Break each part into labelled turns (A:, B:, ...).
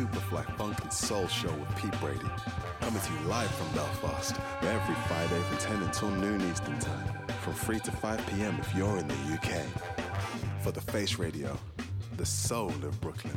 A: Superfly Funk and Soul Show with Pete Brady. Coming to you live from Belfast, every Friday from 10 until noon Eastern Time. From 3 to 5 p.m. if you're in the UK. For the Face Radio, the soul of Brooklyn.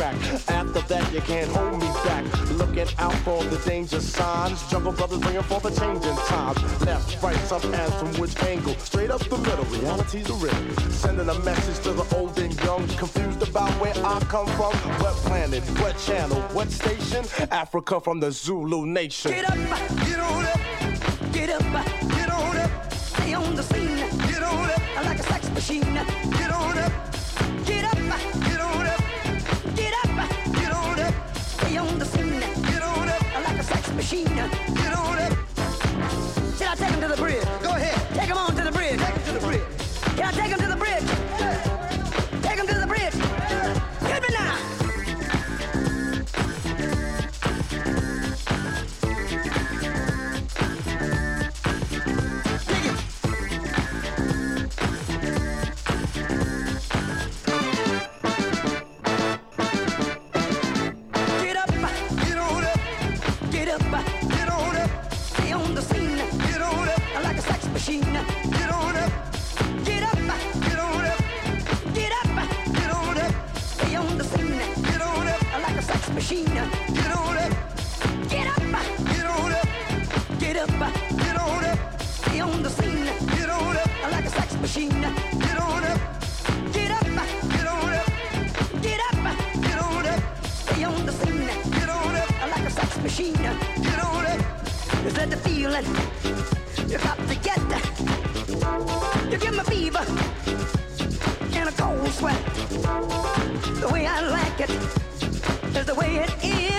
B: Crack. After that, you can't hold me back. Looking out for all the danger signs. Jungle Brothers bringing for the changing times. Left, right, some and from which angle? Straight up the middle, reality's a riddle. Sending a message to the old and young, confused about where I come from. What planet, what channel, what station? Africa from the Zulu nation.
C: Get up, get on up, get up, get on up, stay on the scene, get on up, like a sex machine, machine, get on up. Should I take him to the bridge? Go ahead, feeling. You got to get that. You give me fever and a cold sweat. The way I like it is the way it is.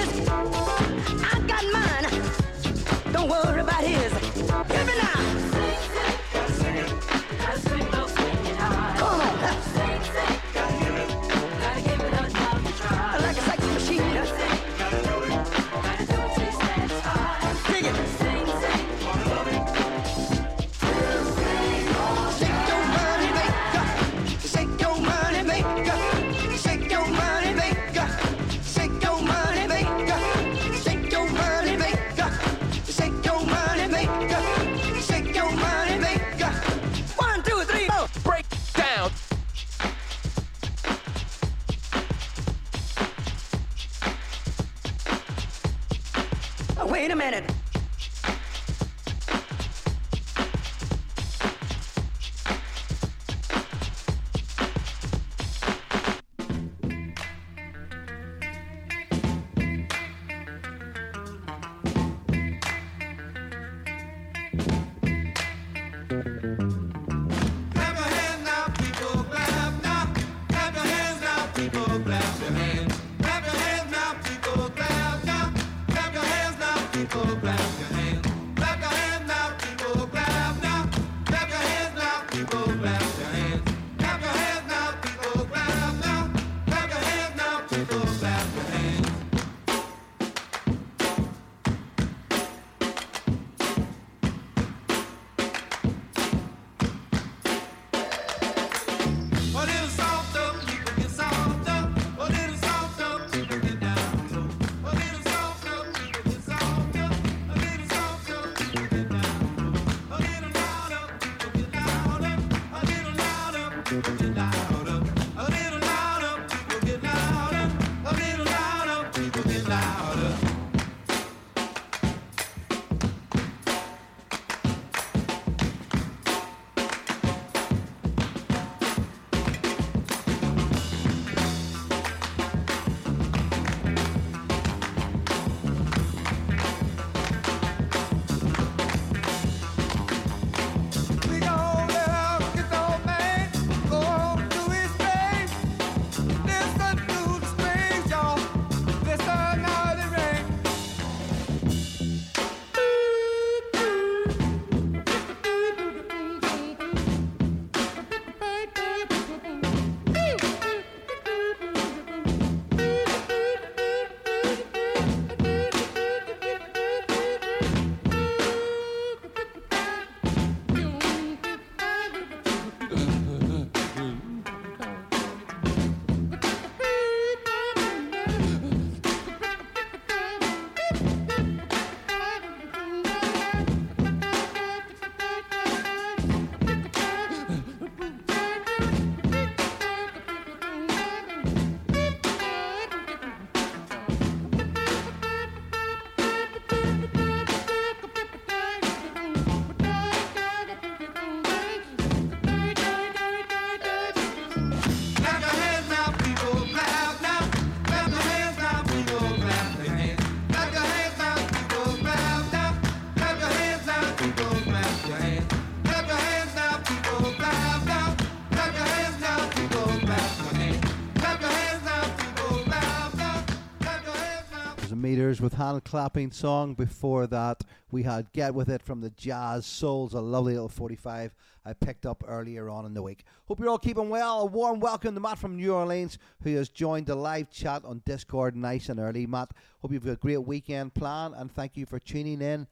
D: hand clapping song. Before that, we had Get With It from the Jazz Souls, a lovely little 45 I picked up earlier on in the week. Hope you're all keeping well. A warm welcome to Matt from New Orleans, who has joined the live chat on Discord nice and early. Matt, hope you've got a great weekend plan, and thank you for tuning in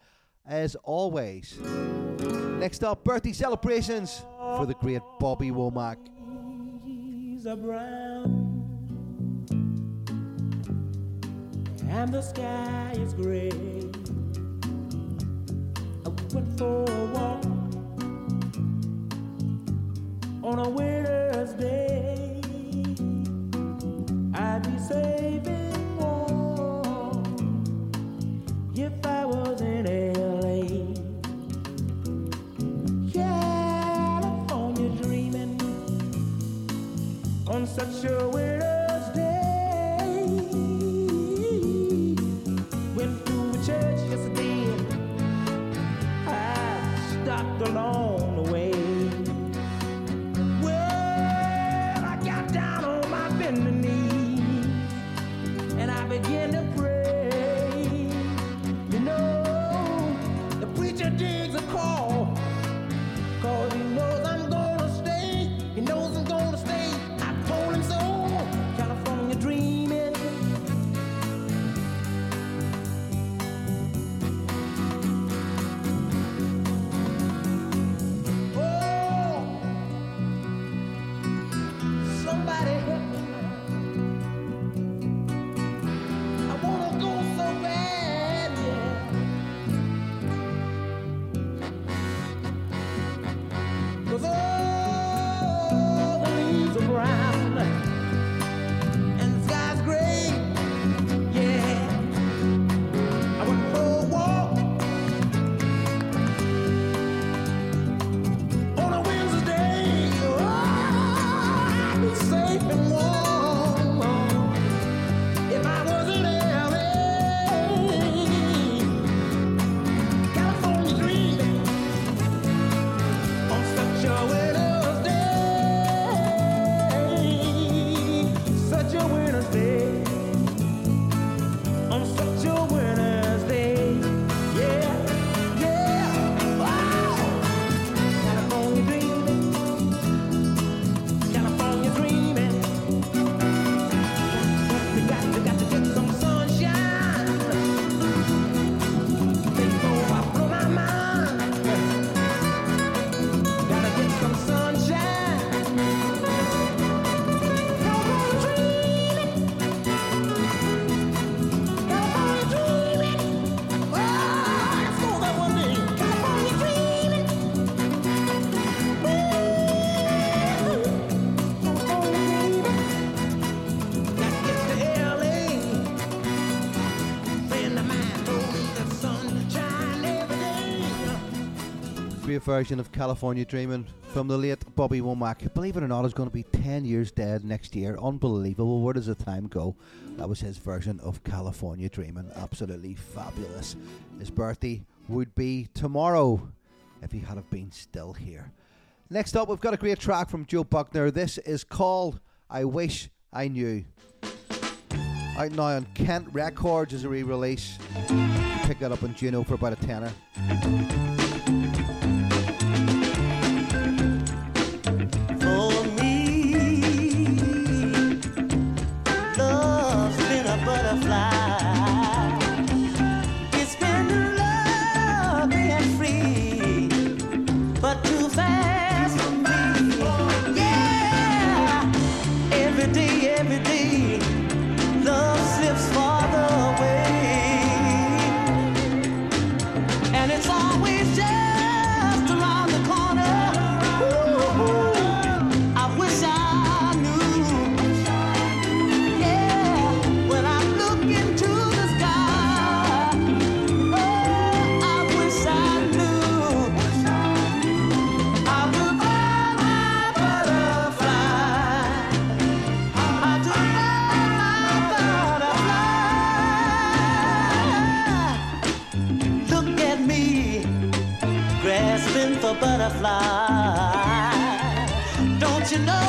D: as always. Next up, birthday celebrations for the great Bobby Womack.
E: and the sky is gray. I went for a walk on a winter's day. I'd be saving more if I was in LA. California dreaming on such a winter. version of California Dreaming from the late Bobby Womack. Believe it or not, is going to be 10 years dead next year. Unbelievable. Where does the time go? That was his version of California Dreaming. Absolutely fabulous. His birthday would be tomorrow if he had have been still here. Next up, we've got a great track from Joe Buckner. This is called I Wish I Knew. Out now on Kent Records is a re-release. Pick that up on Juno for about a tenner.
F: butterfly. Don't you know?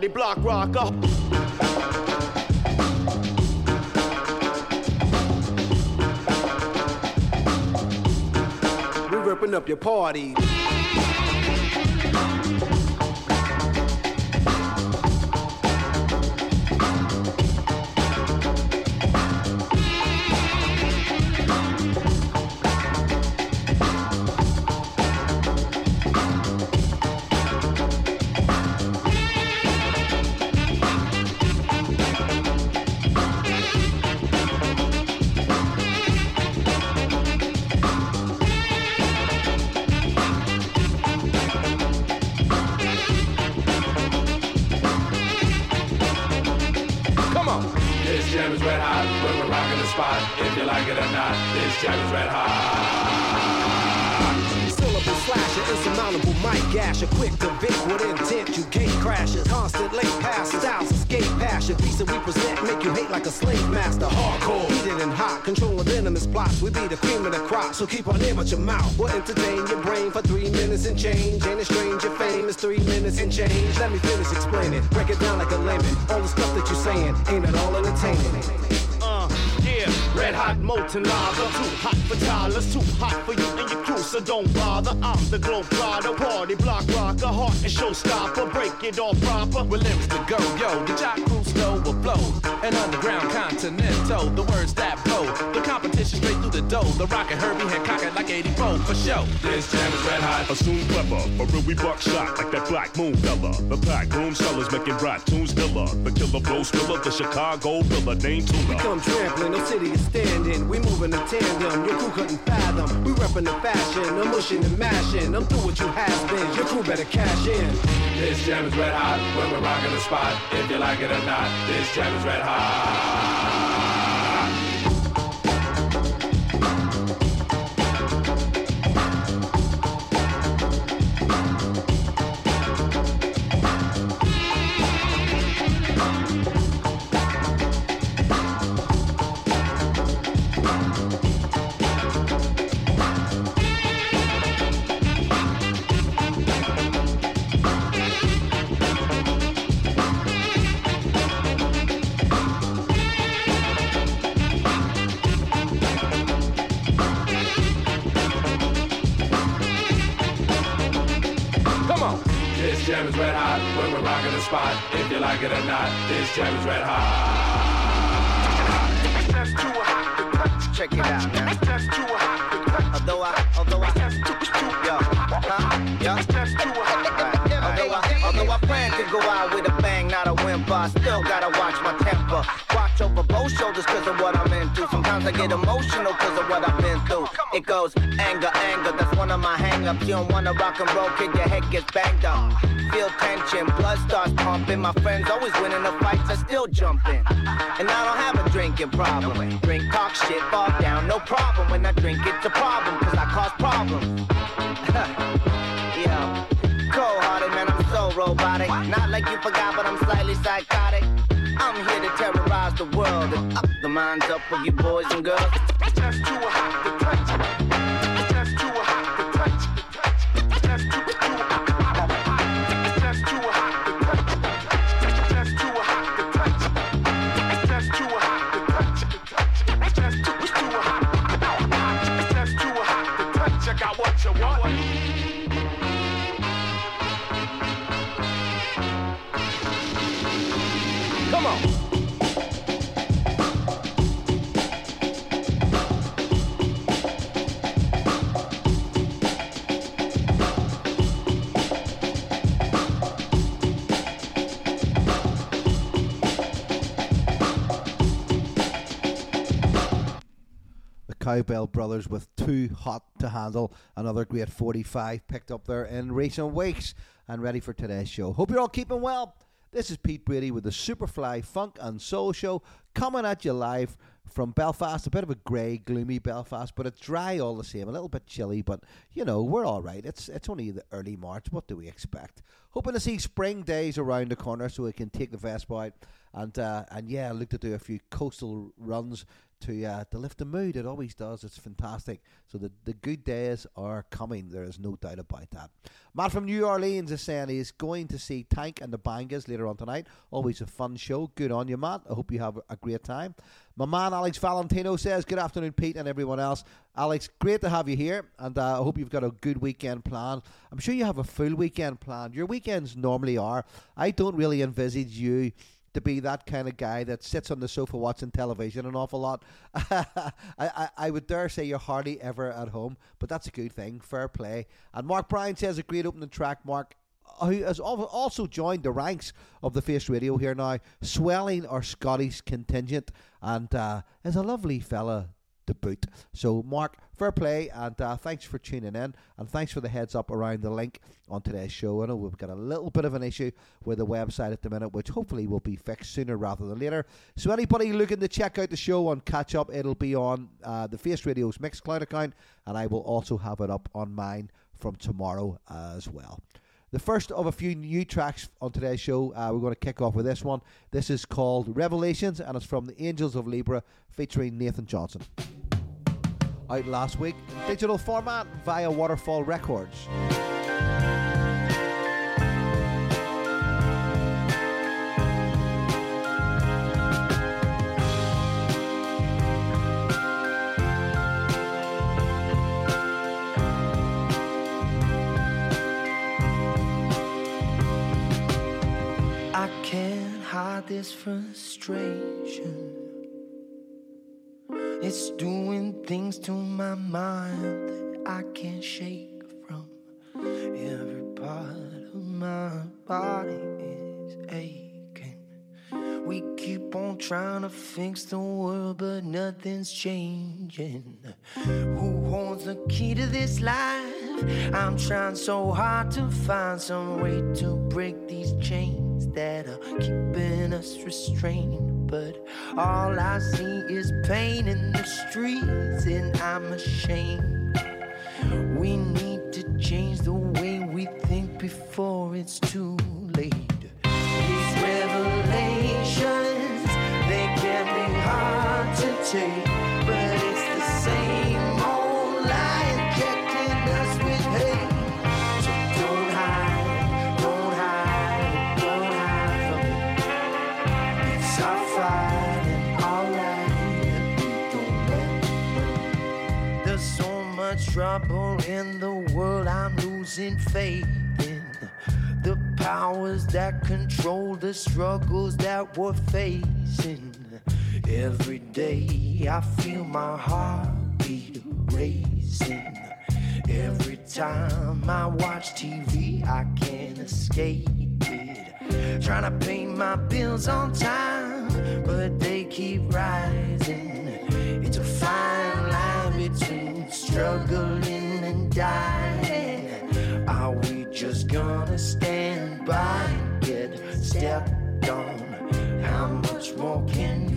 G: Party block rocker.
H: We ripping up your party. So keep our name at your mouth, we'll entertain your brain for three minutes and change, ain't it strange, your fame is three minutes and change, let me finish explaining, break it down like a layman, all the stuff that you're saying, ain't it all entertaining?
G: Uh, yeah, red hot molten lava. Too hot for toddlers, too hot for you and your crew, so don't bother. I'm the globe trotter, party block rocker, heart and showstopper. Break it all proper.
I: Lyrics to go, yo, the jock crew slow will flow. An underground continental, the words that blow. The competition straight through the dough. The rocket Herbie Hancock it like 84 for show. This jam is red hot.
J: Assume clever, a real we buckshot like that black moon fella. The pack room sellers making rap tunes iller. The killer flow spiller, the Chicago filler, name
H: We come trampling, no city is standing. We moving in tandem, your crew couldn't fathom. We reppin' the fashion, I'm mushing and mashing. I'm through what you has been, your crew better cash in.
I: This jam is red hot. When we're rocking the spot. If you like it or not, this jam is red
K: hot.
D: Cowbell Brothers with Too Hot to Handle, another great 45 picked up there in recent weeks and ready for today's show. Hope you're all keeping well. This is Pete Brady with the Superfly Funk and Soul Show coming at you live from Belfast. A bit of a grey, gloomy Belfast, but it's dry all the same. A little bit chilly, but you know we're all right. It's it's only the early March. What do we expect? Hoping to see spring days around the corner so we can take the Vespa out and uh, and yeah, look to do a few coastal runs to uh, to lift the mood. It always does. It's fantastic. So the the good days are coming. There is no doubt about that. Matt from New Orleans is saying he's going to see Tank and the Bangas later on tonight. Always a fun show. Good on you, Matt. I hope you have a great time. My man Alex Valentino says, Good afternoon, Pete, and everyone else. Alex, great to have you here, and uh, I hope you've got a good weekend planned. I'm sure you have a full weekend planned. Your weekends normally are. I don't really envisage you to be that kind of guy that sits on the sofa watching television an awful lot. I, I, I would dare say you're hardly ever at home, but that's a good thing. Fair play. And Mark Bryan says a great opening track, Mark. Who has also joined the ranks of the Face Radio here now, swelling our Scottish contingent, and uh, is a lovely fella boot. So, Mark, fair play, and uh, thanks for tuning in, and thanks for the heads up around the link on today's show. I know we've got a little bit of an issue with the website at the minute, which hopefully will be fixed sooner rather than later. So, anybody looking to check out the show on catch up, it'll be on uh, the Face Radio's Mixcloud account, and I will also have it up on mine from tomorrow as well. The first of a few new tracks on today's show, uh, we're going to kick off with this one. This is called Revelations, and it's from the Angels of Libra, featuring Nathan Johnson. Out last week, in digital format via Waterfall Records.
L: Hide this frustration. It's doing things to my mind that I can't shake from. Every part of my body is aching. We keep on trying to fix the world, but nothing's changing. Who holds the key to this life? I'm trying so hard to find some way to break these chains that are keeping us restrained. But all I see is pain in the streets, and I'm ashamed. We need to change the way we think before it's too late. These revelations, they can be hard to take, trouble in the world, I'm losing faith in the powers that control the struggles that we're facing. Every day I feel my heartbeat racing. Every time I watch TV, I can't escape it. Trying to pay my bills on time, but they keep rising. It's a between struggling and dying. Are we just gonna stand by and get stepped on? How much more can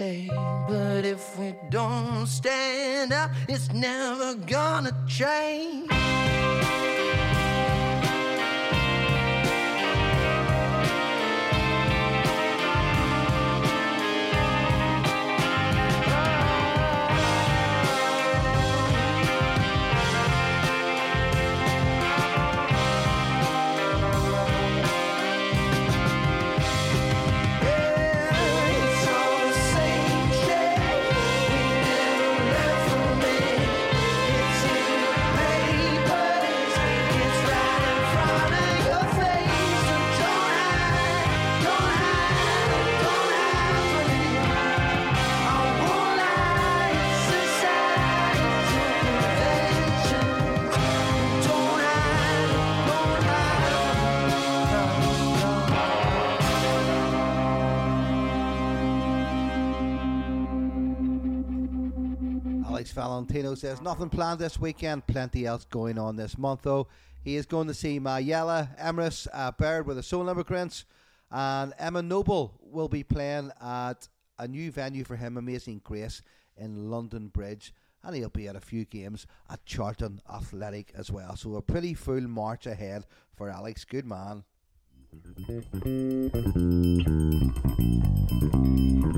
L: But if we don't stand up, it's never gonna change.
D: Valentino says nothing planned this weekend, plenty else going on this month though. He is going to see Mayella, Emrys, uh, Bird with the Soul Immigrants, and Emma Noble will be playing at a new venue for him, Amazing Grace, in London Bridge. And he'll be at a few games at Charlton Athletic as well. So a pretty full march ahead for Alex. Good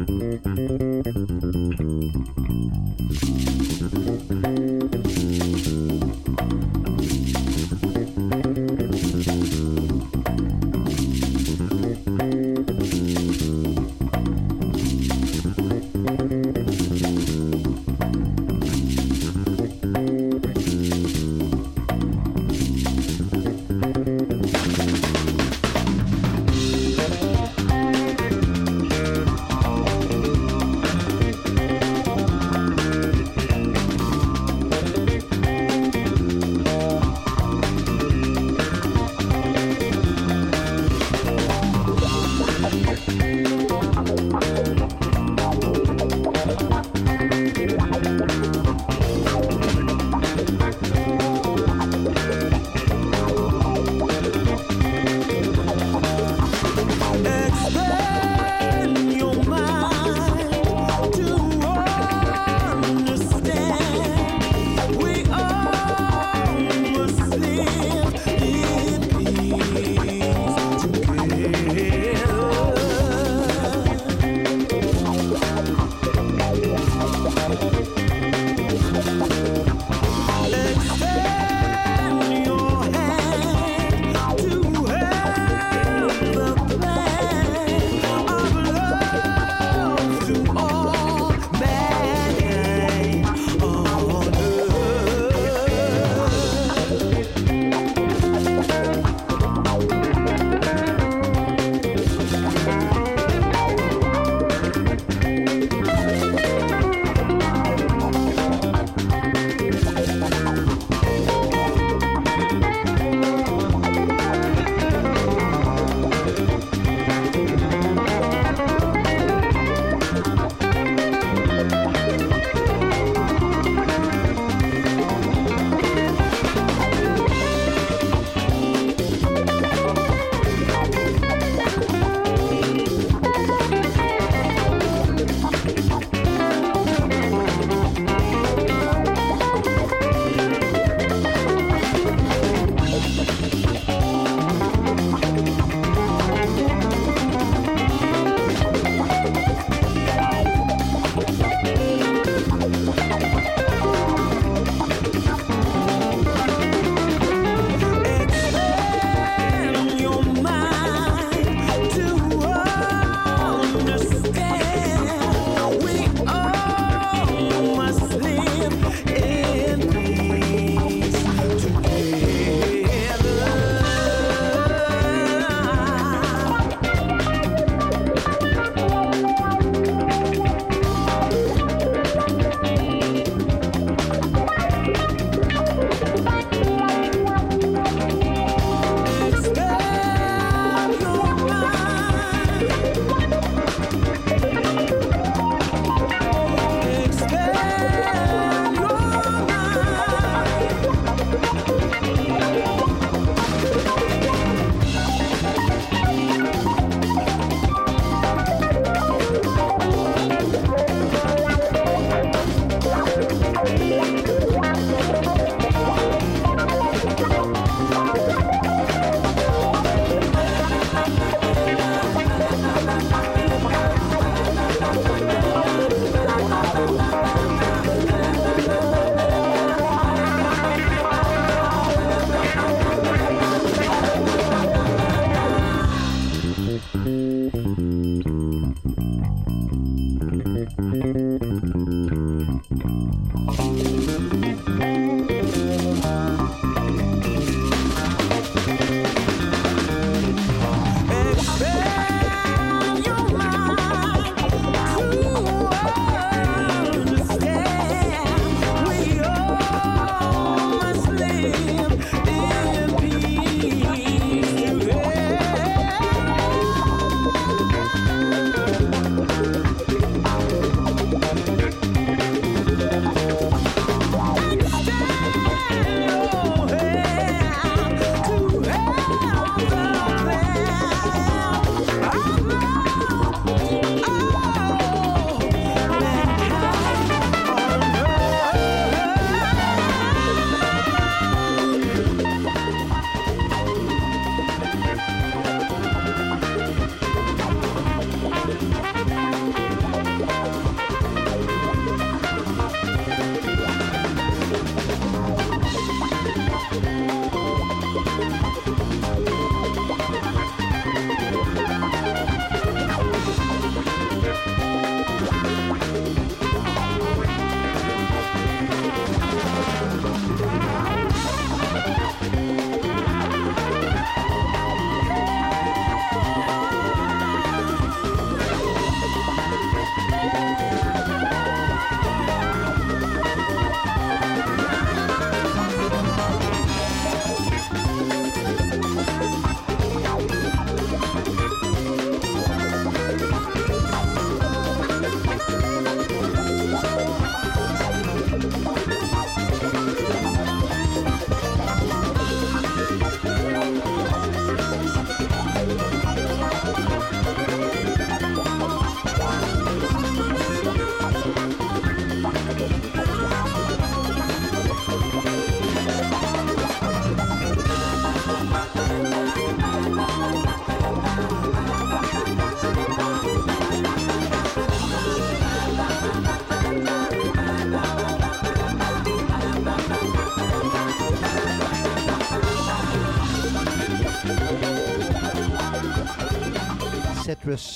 D: Thank
M: you.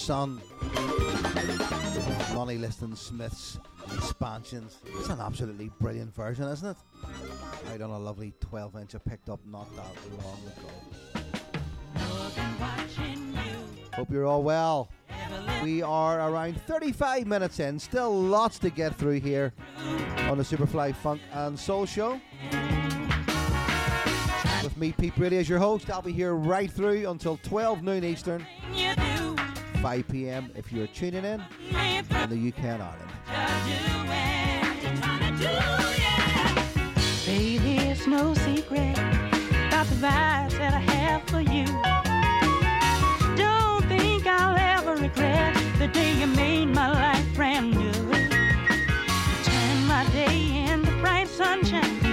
M: Sun. Lonnie Liston Smith's expansions. It's an absolutely brilliant version, isn't it? Right on a lovely 12 inch I picked up not that long ago. Hope you're all well. We are around 35 minutes in, still lots to get through here on the Superfly Funk and Soul Show. With me, Pete Brady, as your host. I'll be here right through until 12 noon Eastern, 5 p.m. if you're tuning in in the UK and Ireland.
N: Baby, it's no secret about the vibes that I have for you. Don't think I'll ever regret the day you made my life brand new. My day into bright sunshine.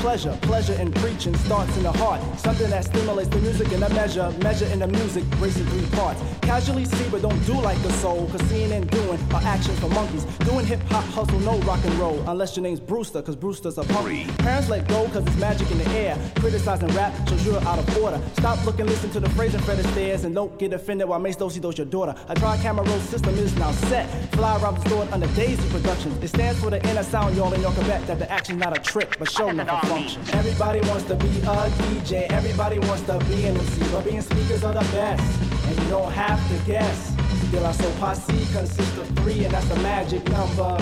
O: Pleasure. Pleasure in preaching starts in the heart. Something that stimulates the music in a measure. Measure in the music in three parts. Casually see, but don't do like the soul. Cause seeing and doing are actions for monkeys. Doing hip hop hustle, no rock and roll. Unless your name's Brewster, cause Brewster's a punk. Parents let go cause it's magic in the air. Criticizing rap shows you're out of order. Stop looking, listen to the phrase in front of stairs. And don't get offended while Mace Dosey does your daughter. A dry camera roll system is now set. Fly around the store under Daisy Productions. It stands for the inner sound, y'all, and y'all can bet that the action's not a trick, but show never function. Everybody wants to be a DJ, everybody wants to be an MC, but being speakers are the best, you don't have to guess. De La Soul Posse consists of three, and that's the magic number.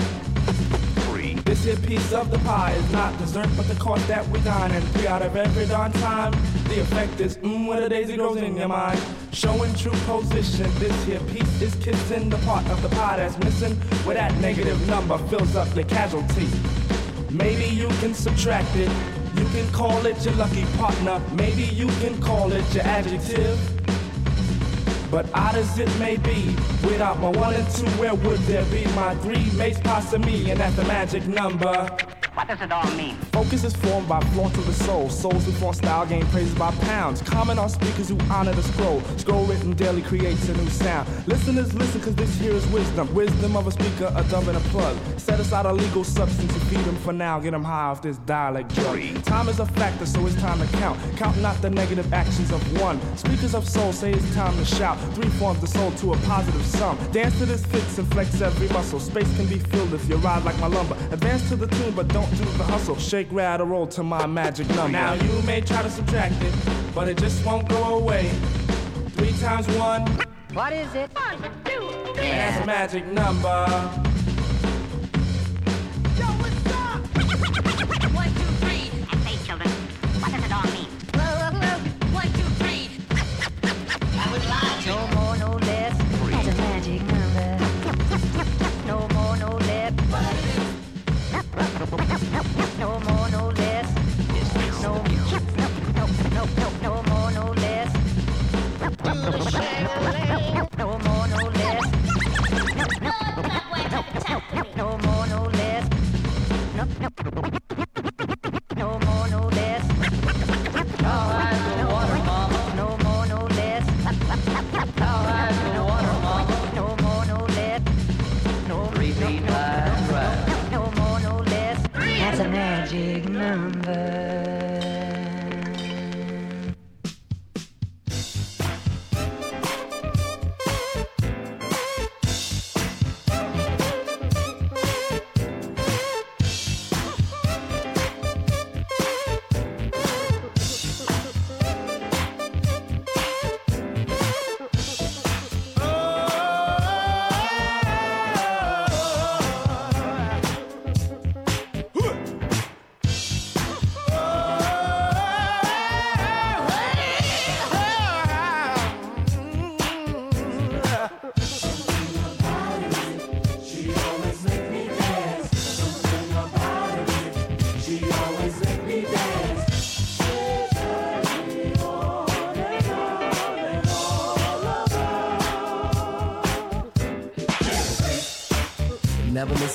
O: Three.
P: This here piece of the pie is not dessert, but the course that we dine. And three out of every darn time, the effect is mmm when a daisy grows in your mind. Showing true position, this here piece is kissing the part of the pie that's missing, where that negative number fills up your casualty. Maybe you can subtract it. You can call it your lucky partner. Maybe you can call it your adjective. But odd as it may be, without my one and two, where would there be my three mates passing me? And that's the magic number.
Q: What does it all mean?
P: Focus is formed by flaunt of the soul. Souls who form style gain praises by pounds. Comment on speakers who honor the scroll. Scroll written daily creates a new sound. Listeners listen cause this here is wisdom. Wisdom of a speaker, a dove and a plug. Set aside a legal substance to feed them for now. Get them high off this dialect drug. Time is a factor, so it's time to count. Count not the negative actions of one. Speakers of soul say it's time to shout. Three forms the soul to a positive sum. Dance to this fix and flex every muscle. Space can be filled if you ride like my lumber. Advance to the tune, but don't do the hustle. Shake, rattle, roll to my magic number. Now you may try to subtract it, but it just won't go away. Three times one,
Q: What is it? One, two, three.
P: that's a magic number.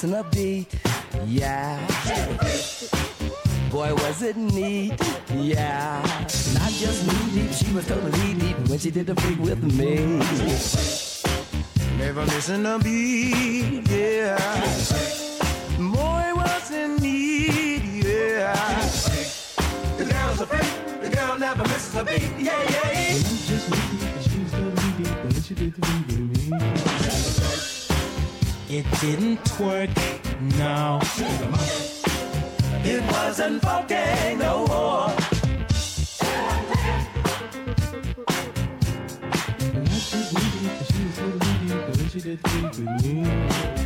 R: Missing a beat, yeah. Boy, was it neat, yeah. Not just knee deep, she was totally deep when she did the freak with me.
L: Never missing a beat, yeah. Boy, was it neat. yeah.
S: The girl's a freak. The girl never misses a beat. Yeah, yeah.
T: It didn't work, no.
S: It wasn't funky no more.
T: Round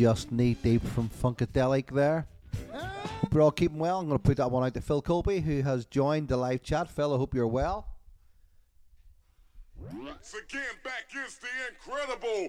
D: just knee deep from Funkadelic there. Hope you're all keeping well. I'm going to put that one out to Phil Colby, who has joined the live chat. Phil, I hope you're well.
J: Once again, back is the incredible.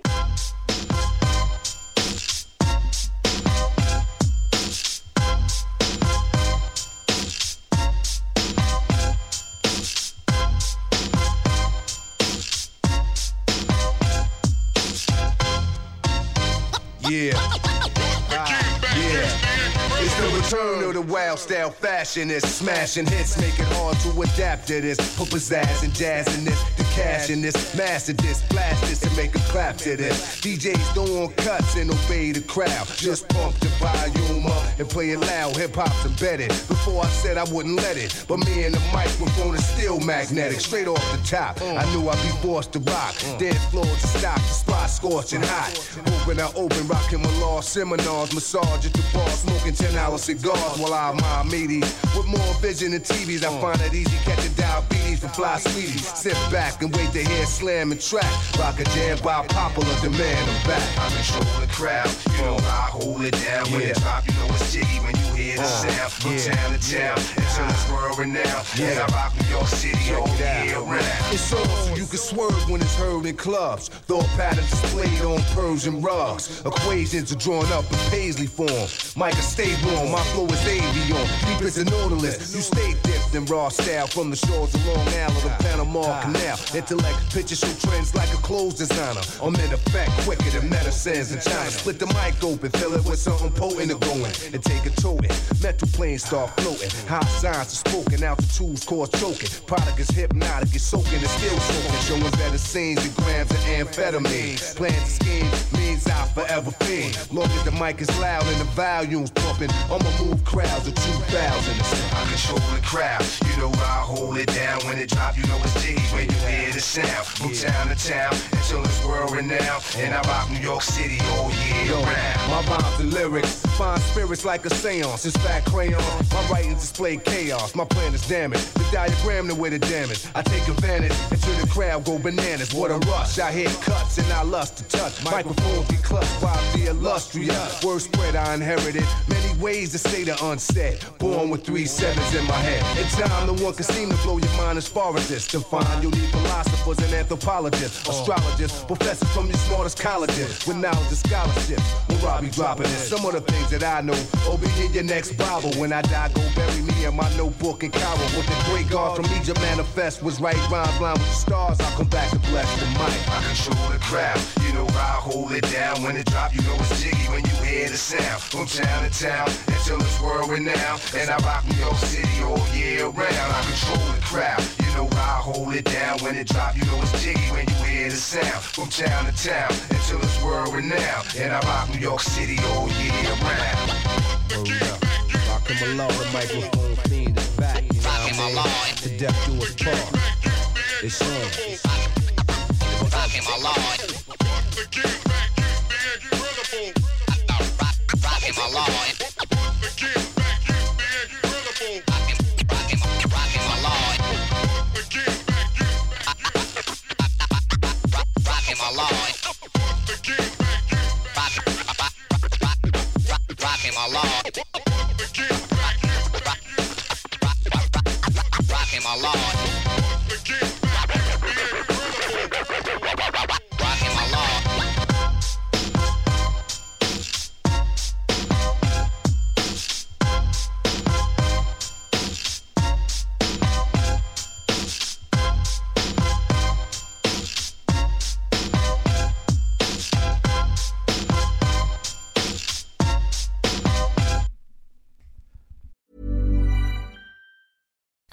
U: Yeah. Ah, yeah. It's the return of the wild style fashionist. Smashing hits, make it hard to adapt to this. Put pizzazz and jazz in this. Cash in this. Master this. Blast this and make a clap to this. DJs don't want cuts and obey the crowd. Just pump the volume up and play it loud. Hip hop's embedded. Before I said I wouldn't let it. But me and the microphone is still magnetic. Straight off the top. I knew I'd be forced to rock. Dead floor to stop. The spot scorching hot. Open I open, rocking my law seminars. Massage at the bar, smoking 10 hour cigars while I admire meaties. With more vision than TVs, I find it easy catching diabetes from fly sweeties. Sit back and wait to hear slam and track. Rock a jam by popular demand. I'm back. I control the crowd. You know I hold it down when it drop. You know it's jiggy when you hear the uh, sound. From town to town until it's world renowned. And I rock New York City all year round. It's on so you can swerve when it's heard in clubs. Thought patterns displayed on Persian rugs. Equations are drawn up in paisley form. Micah, stay warm. My flow is avion. Deep as a nautilus. You stay dipped in raw style from the shores of Long Island to Panama ah. Canal. Intellect pictures trends like a clothes designer. I'm in effect quicker than medicines in China. Split the mic open, fill it with something potent to go in. And take a toting. Mental planes start floating. High signs are spoken. Altitudes cause choking. Product is hypnotic. It's soaking and still soaking. Showing better scenes than grams of amphetamine. Plans to scheme means I forever fiend. Long as the mic is loud and the volume's pumping, I'ma move crowds of 2,000. I control the crowd. You know I hold it down when it drop. You know it's jiggy when you hear the sound. From town to town until it's world renowned. And I rock New York City all year round. My rhymes and lyrics find spirits like a seance. It's fat crayon. My writings display chaos. My plan is damaged. The diagram the way the damage. I take advantage until the crowd go bananas. What a rush. I hit cuts and I lust to touch. Microphones get clutched by the illustrious. Word spread I inherited. Many ways to say the unsaid. Born with three sevens in my head. In time, no one can seem to blow your mind as far as this. To find you'll need philosophers and anthropologists, oh. astrologists, professors from your smartest colleges with knowledge and scholarships. When Robbie dropping this, some of the things that I know will be in your next Bible. When I die, go bury me in my notebook in Cairo. With the great God from Egypt manifest was right rhymes line with the stars. I'll come back to bless the mic. I control the crowd. You know I hold it down when it drop. You know it's jiggy when you hear the sound. From town to town until it's world renowned. And I rock New York City all year round. I control the crowd. You know I hold it down when it drop. You know it's jiggy when you hear the sound. From town to town until it's world renowned. And I rock New York City all year round.
D: Oh, rock rocking my law, the microphone fiend is back. You know what I mean? To death do us part. It's on.
V: Rocking my Lord. Rocking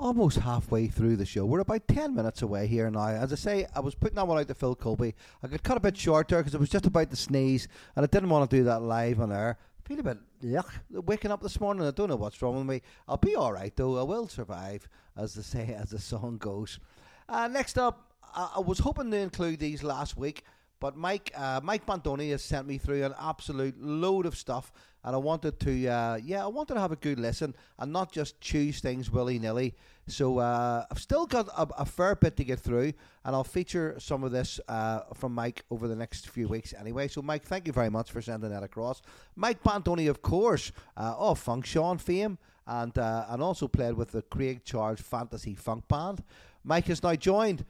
D: Almost halfway through the show. We're about 10 minutes away here now. As I say, I was putting that one out to Phil Colby. I could cut a bit short there because it was just about to sneeze, and I didn't want to do that live on air. I feel a bit yuck waking up this morning. I don't know what's wrong with me. I'll be all right, though. I will survive, as they say, as the song goes. Uh, next up, I, I was hoping to include these last week. But Mike, uh, Mike Bantoni has sent me through an absolute load of stuff, and I wanted to, uh, yeah, I wanted to have a good listen and not just choose things willy nilly. So uh, I've still got a, a, fair bit to get through, and I'll feature some of this uh, from Mike over the next few weeks anyway. So Mike, thank you very much for sending that across. Mike Bantoni, of course, uh, of Funkshone fame, and uh, and also played with the Craig Charles Fantasy Funk Band. Mike is now joined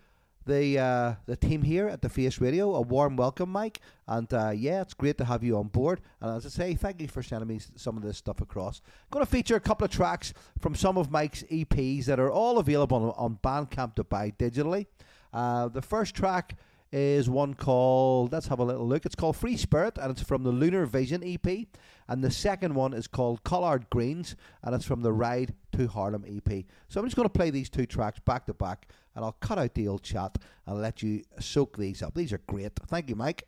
D: the uh, the team here at the Face Radio. A warm welcome, Mike, and uh, yeah, it's great to have you on board. And as I say, thank you for sending me some of this stuff across. Going to feature a couple of tracks from some of Mike's EPs that are all available on, Bandcamp to buy digitally. Uh, the first track is one called, let's have a little look. It's called Free Spirit, and it's from the Lunar Vision EP. And the second one is called Collard Greens, and it's from the Ride to Harlem EP. So I'm just going to play these two tracks back to back, and I'll cut out the old chat and let you soak these up. These are great. Thank you, Mike.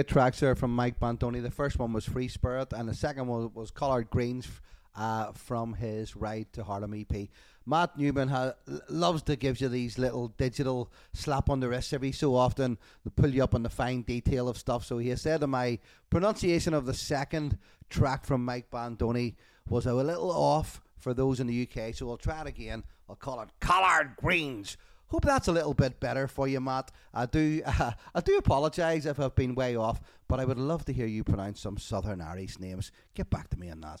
D: Great tracks there from Mike Bantoni. The first one was Free Spirit, and the second one was Collard Greens uh, from his Ride to Harlem EP. Matt Newman ha- loves to give you these little digital slap on the wrist every so often to pull you up on the fine detail of stuff. So he said that my pronunciation of the second track from Mike Bandoni was a little off for those in the UK. So I'll try it again. I'll call it Collard Greens. Hope that's a little bit better for you, Matt. I do, uh, I do apologise if I've been way off, but I would love to hear you pronounce some Southern Irish names. Get back to me on that.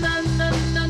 R: Na na na na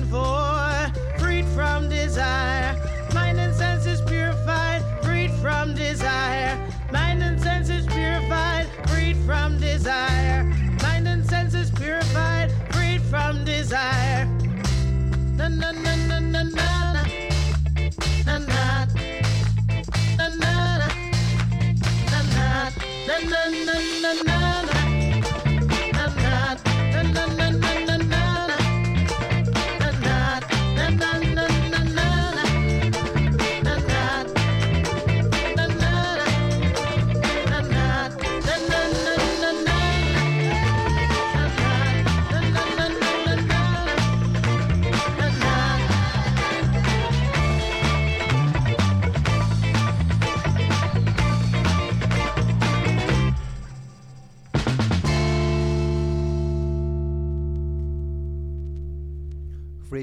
R: looking for. Freed from desire,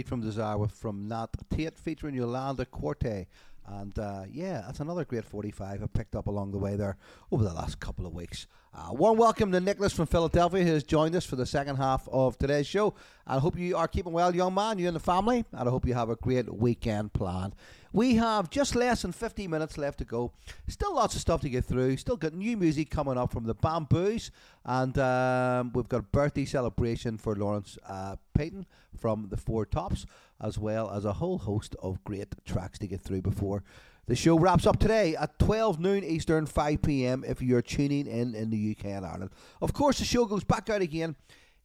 R: from Desire from
D: Nat Tate featuring Yolanda Corte. And uh, yeah, that's another great 45 I picked up along the way there over the last couple of weeks. Uh, warm welcome to Nicholas from Philadelphia who has joined us for the second half of today's show. I hope you are keeping well, young man, you and the family, and I hope you have a great weekend planned. We have just less than 50 minutes left to go. Still lots of stuff to get through. Still got new music coming up from the Bamboos, and um, we've got a birthday celebration for Lawrence uh, Payton from the Four Tops, as well as a whole host of great tracks to get through before the show wraps up today at 12 noon Eastern, 5 p.m. if you're tuning in in the UK and Ireland. Of course, the show goes back out again.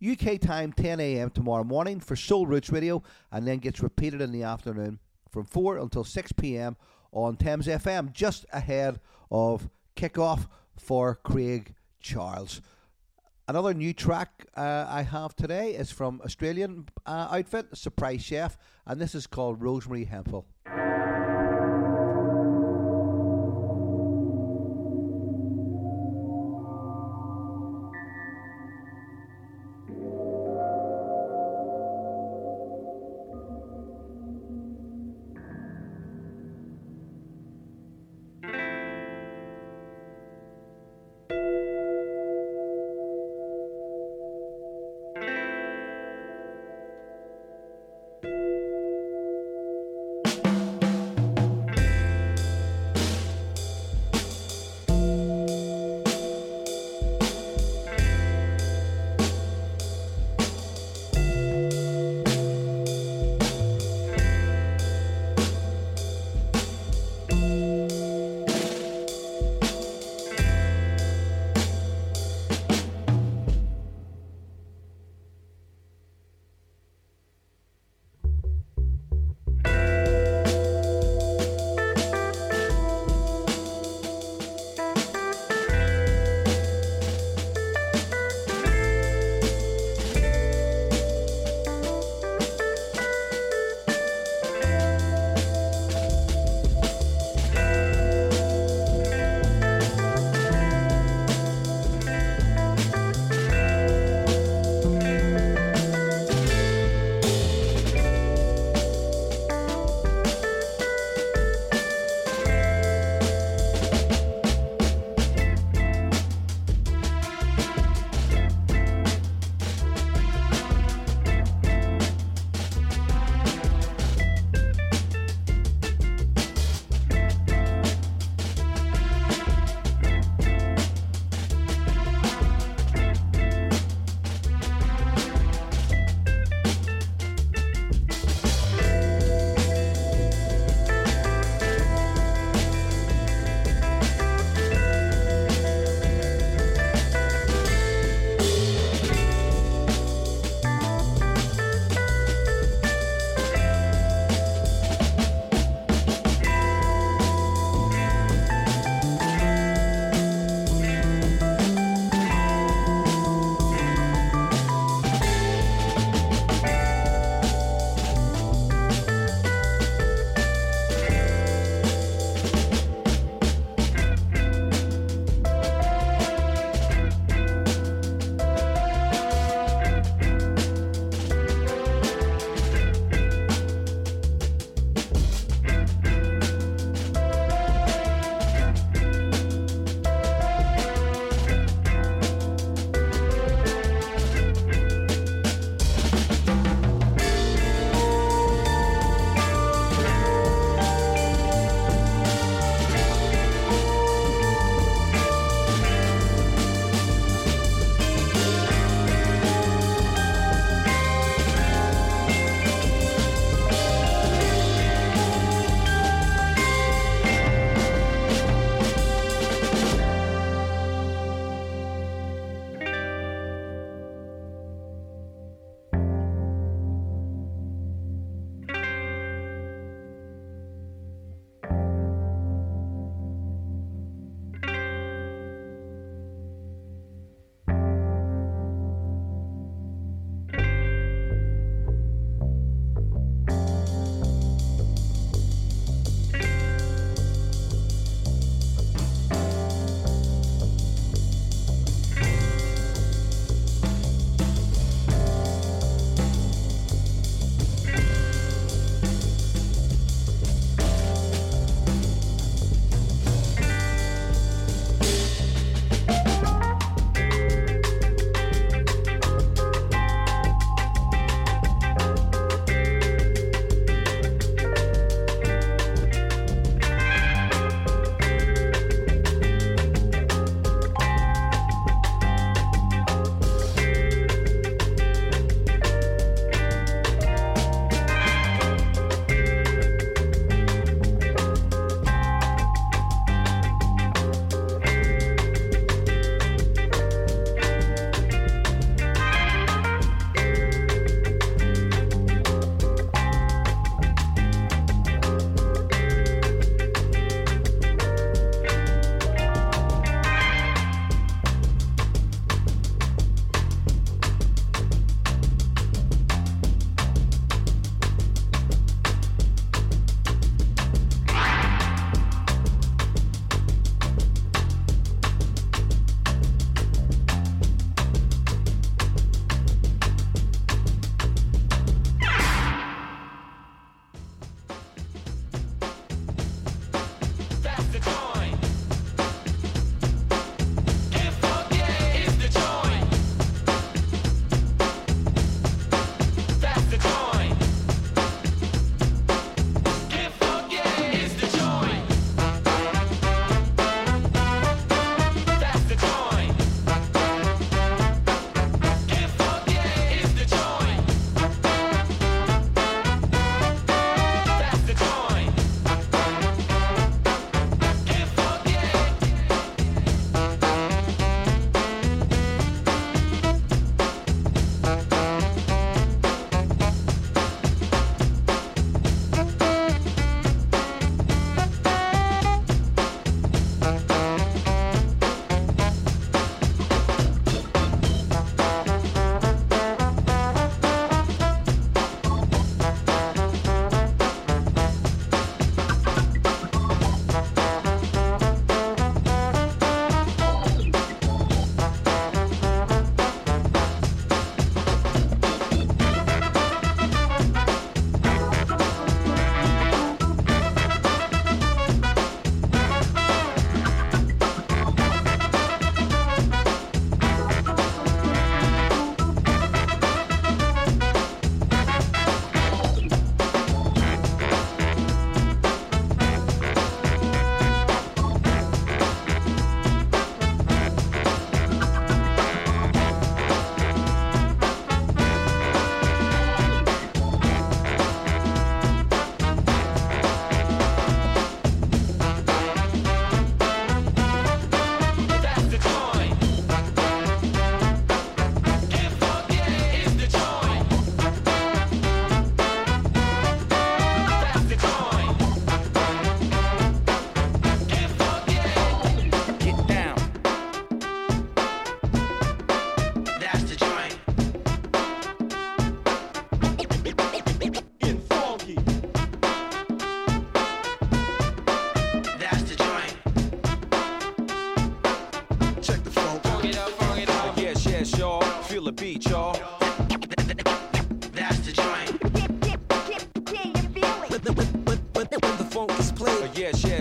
D: UK time 10 a.m. tomorrow morning for Soul Roots Radio and then gets repeated in the afternoon from 4 until 6 p.m. on Thames FM just ahead of kickoff for Craig Charles. Another new track uh, I have today is from Australian uh, outfit Surprise Chef and this is called Rosemary Hempel.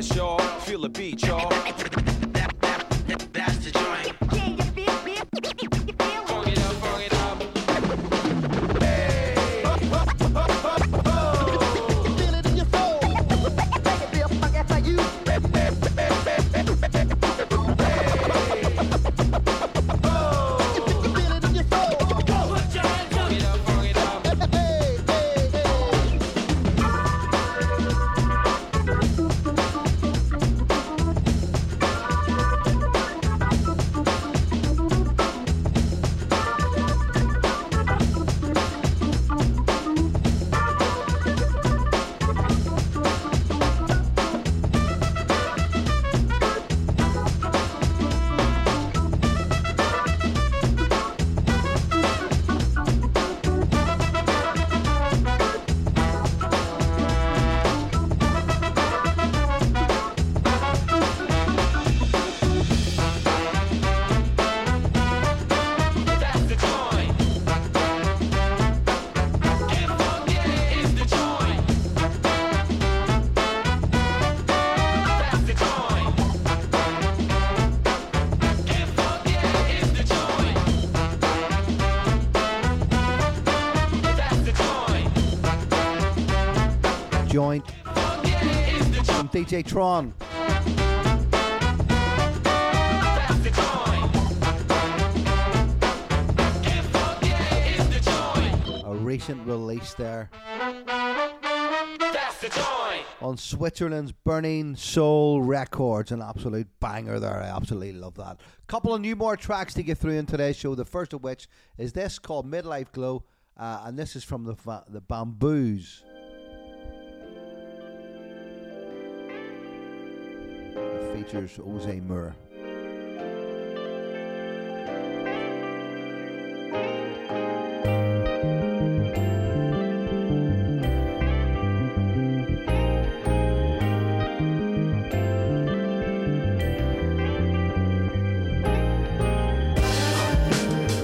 R: y'all.
D: Feel the beat, y'all. DJ Tron. A recent release there on Switzerland's Burning Soul Records. An absolute banger there. I absolutely love that. Couple of new more tracks to get through in today's show. The first of which is this called Midlife Glow, uh, and this is from the the Bamboos. It features Jose Moore.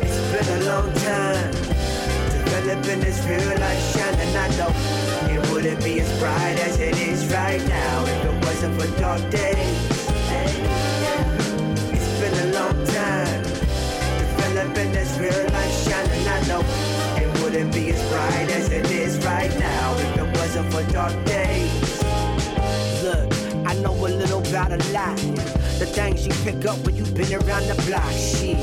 K: It's been little about a lot. The things you pick up when you've been around the block. Shit.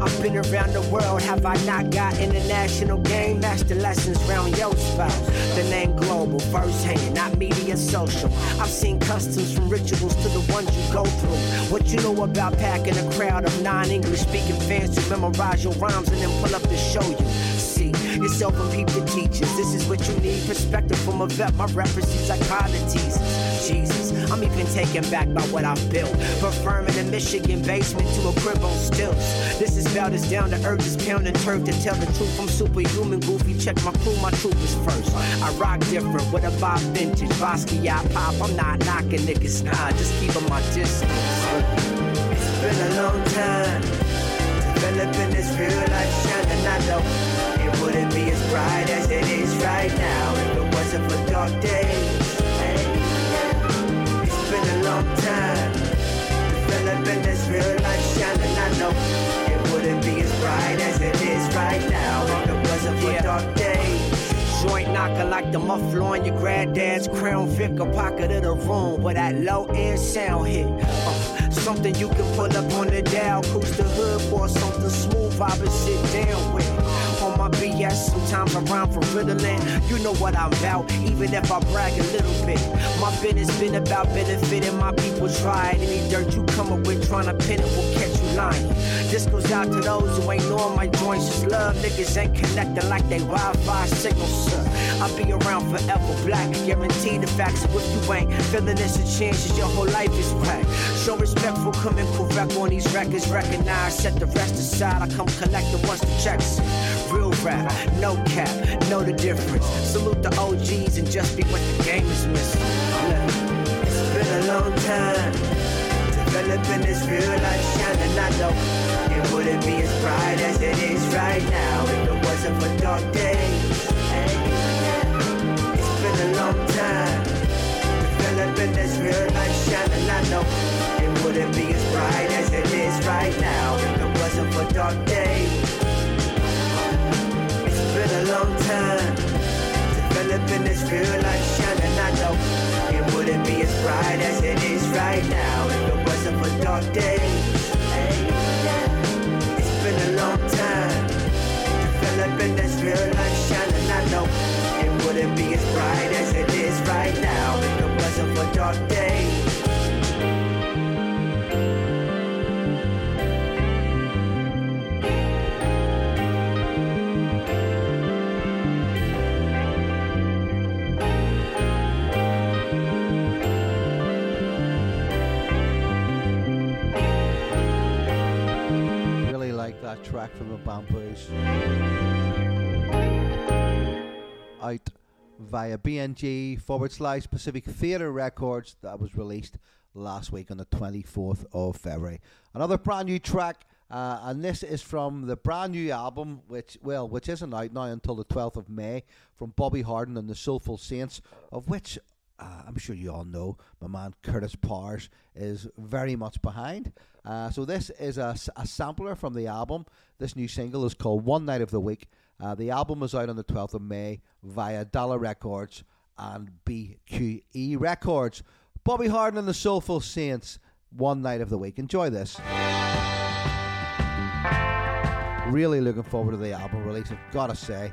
K: I've been around the world, have I not got international game master lessons round your spouse? The name global, first hand, not media social. I've seen customs from rituals to the ones you go through. What you know about packing a crowd of non-English speaking fans to memorize your rhymes and then pull up to show you. See yourself and peep the teachers. This is what you need. Perspective from a vet. My references psychologies. Jesus, I'm even taken back by what I've built. Preferring a Michigan basement to a crib on stilts. This is about as down to earth as pounding turf to tell the truth. I'm superhuman, goofy. Check my crew, my troop is first. I rock different with a vibe vintage. Basquiat pop, I'm not knocking niggas. Nah, just keeping my distance. It's been a long time developing this real life shining. I know it wouldn't be as bright as it is right now if it wasn't for dark days. Been a long time developing this real life shining. I know it wouldn't be as bright as it is right now if it wasn't for dark days. Joint knocker like the muffler on your granddad's crown Vic, a pocket of the room where that low end sound hit. Uh, something you can pull up on the dial, cruise the hood for something smooth, I would sit down with. My BS, sometimes I rhyme for Ritalin. You know what I'm about, even if I brag a little bit. My business been about benefiting my people. Try. Any dirt you come up with trying to pin it will catch you This goes out to those who ain't knowing my joints. Just love niggas ain't connected like they Wi-Fi signals, sir. I'll be around forever, black. Guarantee the facts. So if you ain't feeling this, a chances your whole life is whack. Show respectful, coming correct on these records. Recognize, set the rest aside. I come collecting once the checks. Real rap, no cap, know the difference. Salute the OGs and just be what the game is missing. Look, it's been a long time developing this real life shining. I know it wouldn't be as bright as it is right now if it wasn't for dark days. It's been a long time developing this real life shining. I know it wouldn't be as bright as it is right now if it wasn't for dark days. It's been a long time developing this real life shining. I know it wouldn't be as bright as it is right now dark days. It's been a long time developing this real life shining. I know it wouldn't be as bright as it is right now if it wasn't for dark days.
D: Track from the Bamboos. Out via BMG forward slash Pacific Theatre Records that was released last week on the 24th of February. Another brand new track, uh, and this is from the brand new album, which well, which isn't out now until the 12th of May, from Bobby Harden and the Soulful Saints, of which uh, I'm sure you all know my man Curtis Powers is very much behind. Uh, so this is a sampler from the album. This new single is called One Night of the Week. Uh, the album is out on the 12th of May via Dollar Records, and BQE Records. Bobby Harden and the Soulful Saints, one night of the week. Enjoy this. Really looking forward to the album release, I've gotta say.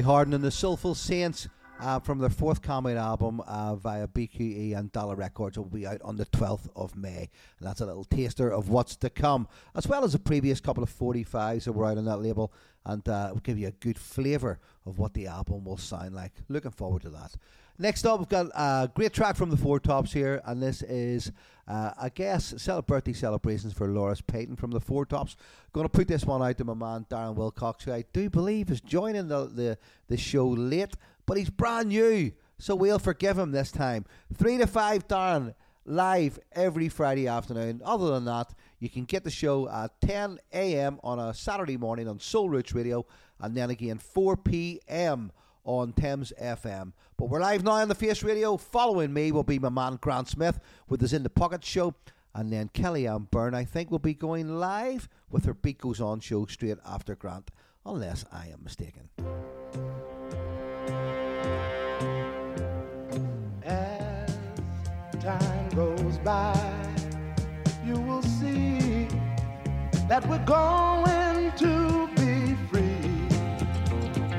D: Bobby Harden and the Soulful Saints uh, from their forthcoming album uh, via BQE and Dollar Records will be out on the 12th of May. And that's a little taster of what's to come, as well as the previous couple of 45s that were out on that label. And uh, will give you a good flavour of what the album will sound like. Looking forward to that. Next up, we've got a great track from the Four Tops here, and this is, uh, I guess, birthday celebrations for Lawrence Payton from the Four Tops. Going to put this one out to my man Darren Wilcox, who I do believe is joining the, the, the show late, but he's brand new, so we'll forgive him this time. Three to five, Darren, live every Friday afternoon. Other than that, you can get the show at 10 a.m. on a Saturday morning on Soul Roots Radio, and then again 4 p.m. on Thames FM. But we're live now on the Face Radio. Following me will be my man Grant Smith with his In the Pocket show. And then Kelly Kellyanne Byrne, I think, will be going live with her Beat Goes On show straight after Grant, unless I am mistaken.
W: As time goes by, you will see that we're going to be free.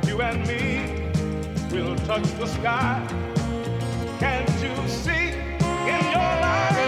P: You and me touch the sky. Can't you see in your mind's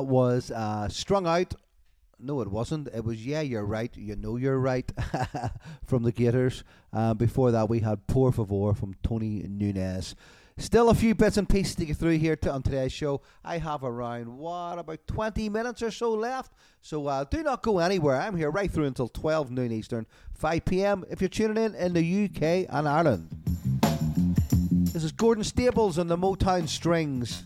P: That
D: was uh, Strung Out. No, it wasn't. It was Yeah, You're Right. You Know You're Right from the Gaturs. Uh, before that, we had Por Favor from Tony Nunez. Still a few bits and pieces to get through here to, on today's show. I have around, what, about 20 minutes or so left. So uh, do not go anywhere. I'm here right through until 12 noon Eastern, 5 p.m. if you're tuning in in the UK and Ireland. This is Gordon Staples on the Motown Strings.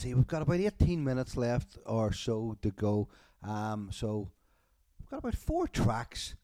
D: See. We've got about 18 minutes left or so to go. Um, so we've got about four tracks.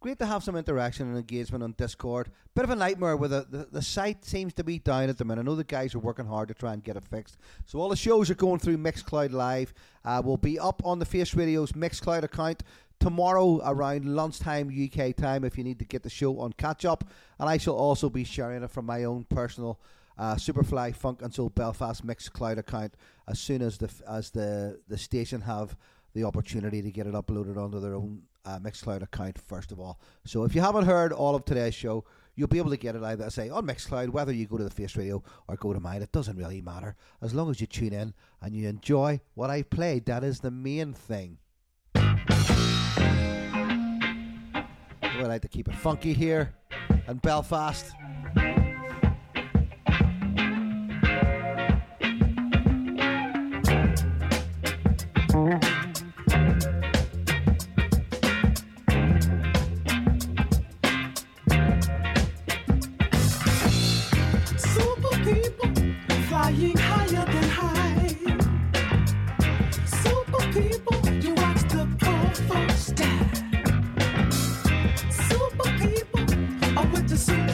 D: Great to have some interaction and engagement on Discord. Bit of a nightmare with the, the, the site seems to be down at the minute. I know the guys are working hard to try and get it fixed. So all the shows are going through Mixcloud Live. Uh, will be up on the Face Radio's Mixcloud account tomorrow around lunchtime UK time if you need to get the show on catch up. And I shall also be sharing it from my own personal uh, Superfly Funk and Belfast Mixcloud account as soon as the as the the station have the opportunity to get it uploaded onto their own uh, Mixcloud account first of all. So if you haven't heard all of today's show, you'll be able to get it either say on Mixcloud, whether you go to the Face Radio or go to mine. It doesn't really matter as long as you tune in and you enjoy what I played. That is the main thing. I like to keep it funky here
X: in Belfast. to see.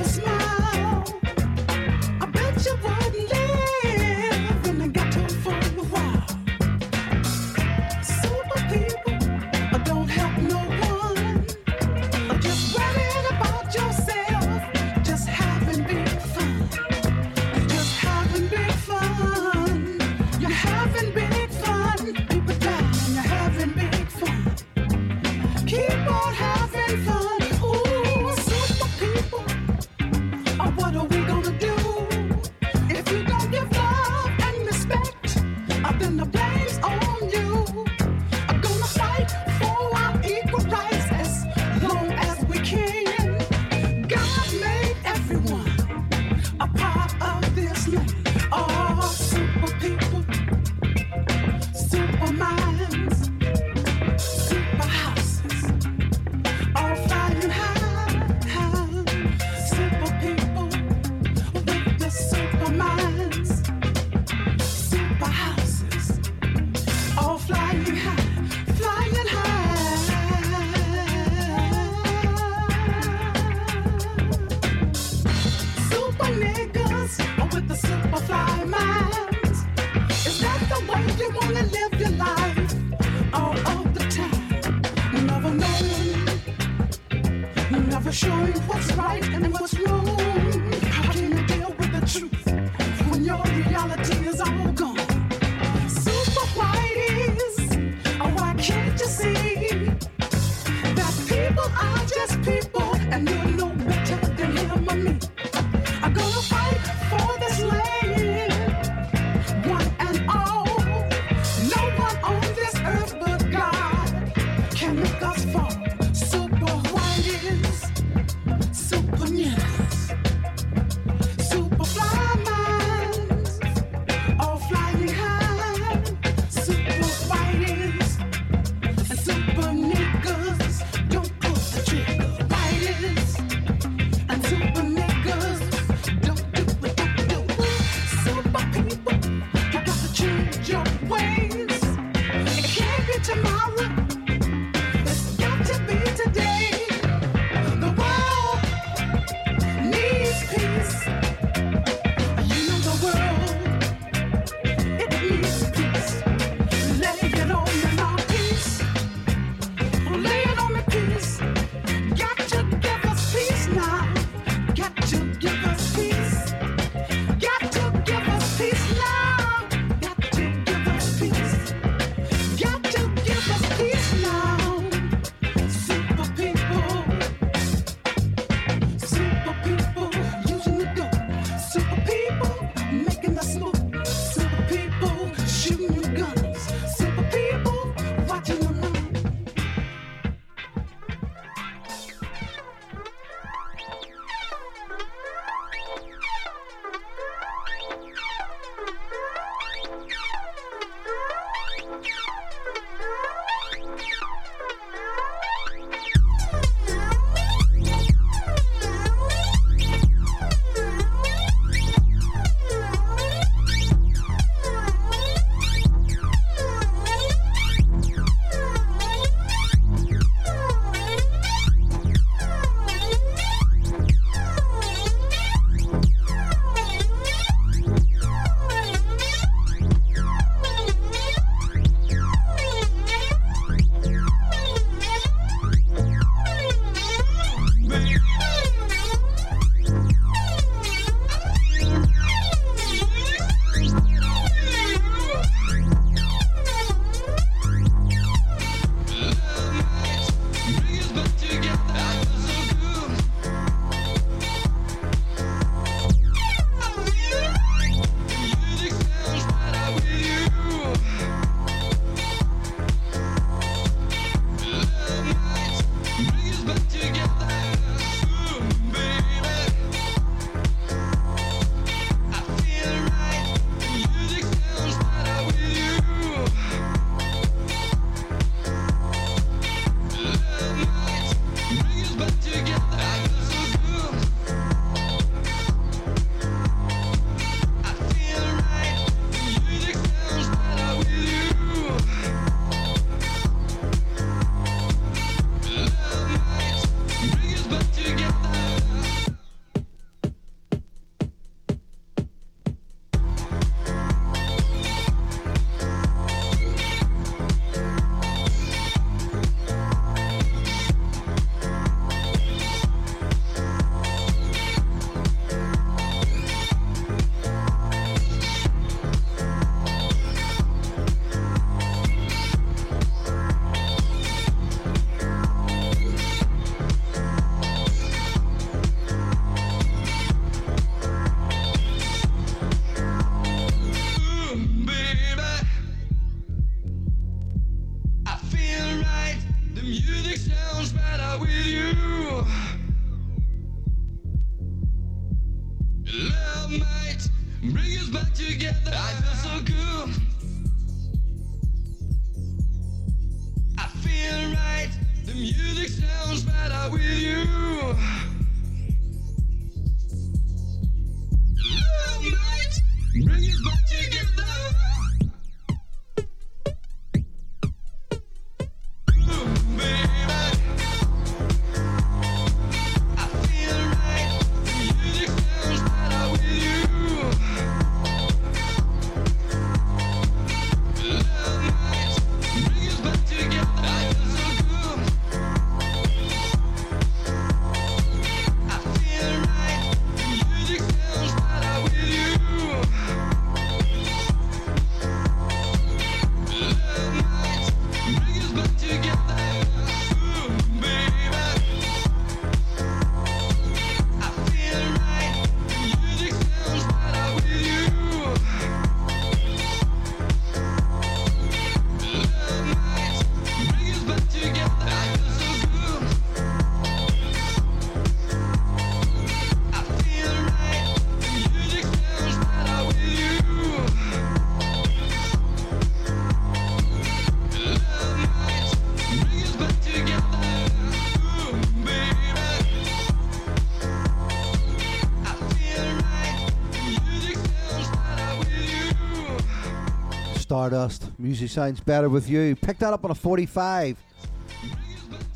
D: Stardust. Music sounds better with you. Pick that up on a 45,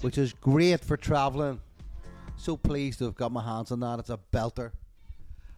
D: which is great for travelling. So pleased to have got my hands on that. It's a belter.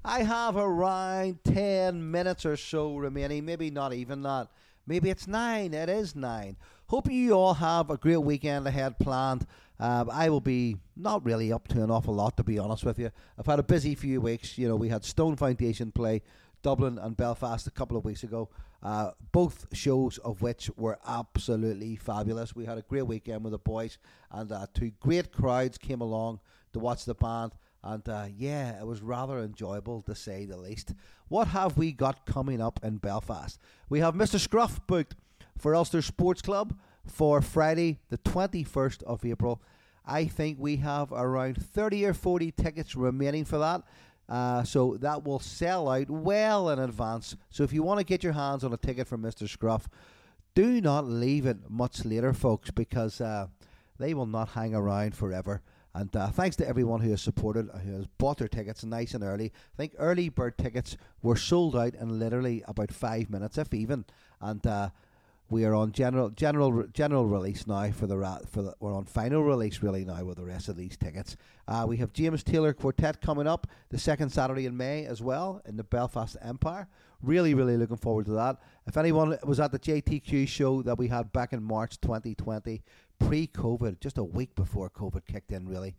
D: I have around 10 minutes or so remaining. Maybe not even that. Maybe it's nine. It is nine. Hope you all have a great weekend ahead planned. Uh, I will be not really up to an awful lot, to be honest with you. I've had a busy few weeks. You know, we had Stone Foundation play Dublin and Belfast a couple of weeks ago. Uh, both shows of which were absolutely fabulous. We had a great weekend with the boys, and uh, two great crowds came along to watch the band. And uh, yeah, it was rather enjoyable to say the least. What have we got coming up in Belfast? We have Mr. Scruff booked for Ulster Sports Club for Friday, the 21st of April. I think we have around 30 or 40 tickets remaining for that. Uh, so that will sell out well in advance. So if you want to get your hands on a ticket from Mr. Scruff, do not leave it much later, folks, because uh, they will not hang around forever. And uh, thanks to everyone who has supported, who has bought their tickets nice and early. I think early bird tickets were sold out in literally about five minutes, if even. And uh, we are on general general general release now for the for the we're on final release really now with the rest of these tickets. Uh, we have James Taylor Quartet coming up the second Saturday in May as well in the Belfast Empire. Really, really looking forward to that. If anyone was at the JTQ show that we had back in March 2020, pre-COVID, just a week before COVID kicked in, really.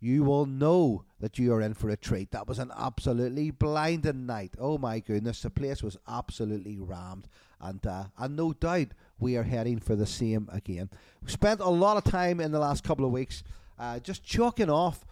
D: You will know that you are in for a treat. That was an absolutely blinding night. Oh my goodness, the place was absolutely rammed and uh, and no doubt we are heading for the same again. We spent a lot of time in the last couple of weeks uh, just chalking off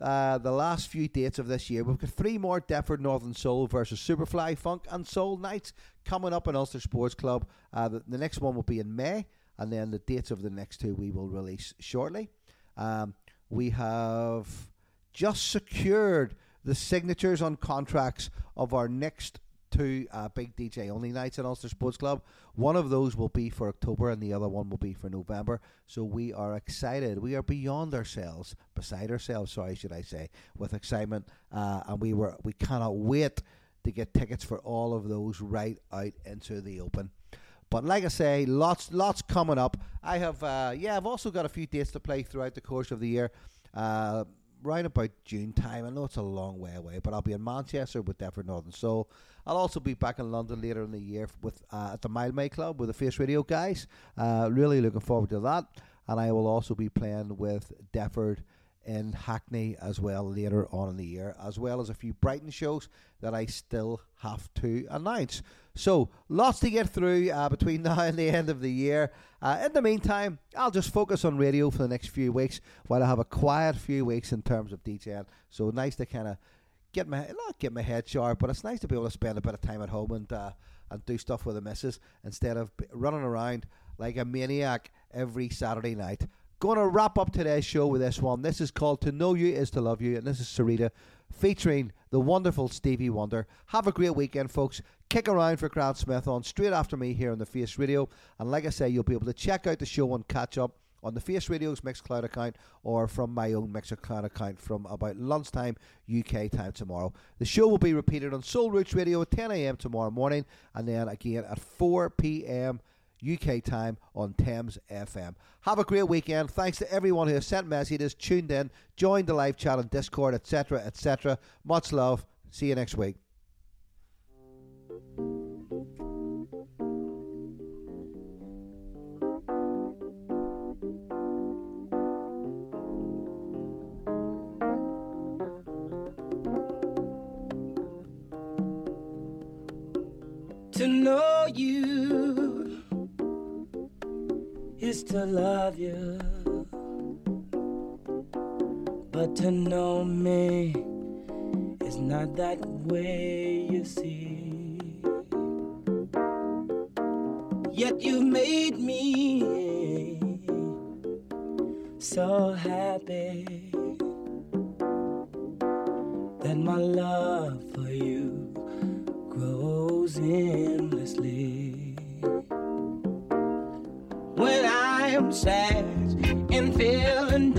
D: uh, the last few dates of this year. We've got three more Deptford Northern Soul versus Superfly Funk and Soul nights coming up in Ulster Sports Club. Uh, the, the, next one will be in May, and then the dates of the next two we will release shortly. Um, we have just secured the signatures on contracts of our next two uh, big DJ only nights at Ulster Sports Club. One of those will be for October, and the other one will be for November. So we are excited. We are beyond ourselves, beside ourselves. Sorry, should I say, with excitement, uh, and we were we cannot wait to get tickets for all of those right out into the open. But like I say, lots lots coming up. I have uh, yeah, I've also got a few dates to play throughout the course of the year. Round about June time. I know it's a long way away, but I'll be in Manchester with Deptford Northern Soul. I'll also be back in London later in the year with uh, at the Mildmay Club with the Face Radio guys. Uh, really looking forward to that. And I will also be playing with Deptford in Hackney as well later on in the year, as well as a few Brighton shows that I still have to announce. So, lots to get through uh, between now and the end of the year. Uh, in the meantime, I'll just focus on radio for the next few weeks while I have a quiet few weeks in terms of DJing. So, nice to kind of get my not get my head sharp, but it's nice to be able to spend a bit of time at home and uh, and do stuff with the missus instead of running around like a maniac every Saturday night Going to wrap up today's show with this one. This is called To Know You Is to Love You, and this is Syreeta featuring the wonderful Stevie Wonder. Have a great weekend, folks. Kick around for Grant Smith on straight after me here on the Face Radio. And like I say, you'll be able to check out the show and catch up on the Face Radio's Mixcloud account or from my own Mixcloud account from about lunchtime UK time tomorrow. The show will be repeated on Soul Roots Radio at 10 a.m. tomorrow morning and then again at 4 p.m. UK time on Thames FM. Have a great weekend. Thanks to everyone who has sent messages, tuned in, joined the live chat on Discord, etc., etc. Much love. See you next week.
M: To know you is to love you, but to know me is not that way, you see. Yet you've made me so happy that my love for you grows endlessly. When I and feeling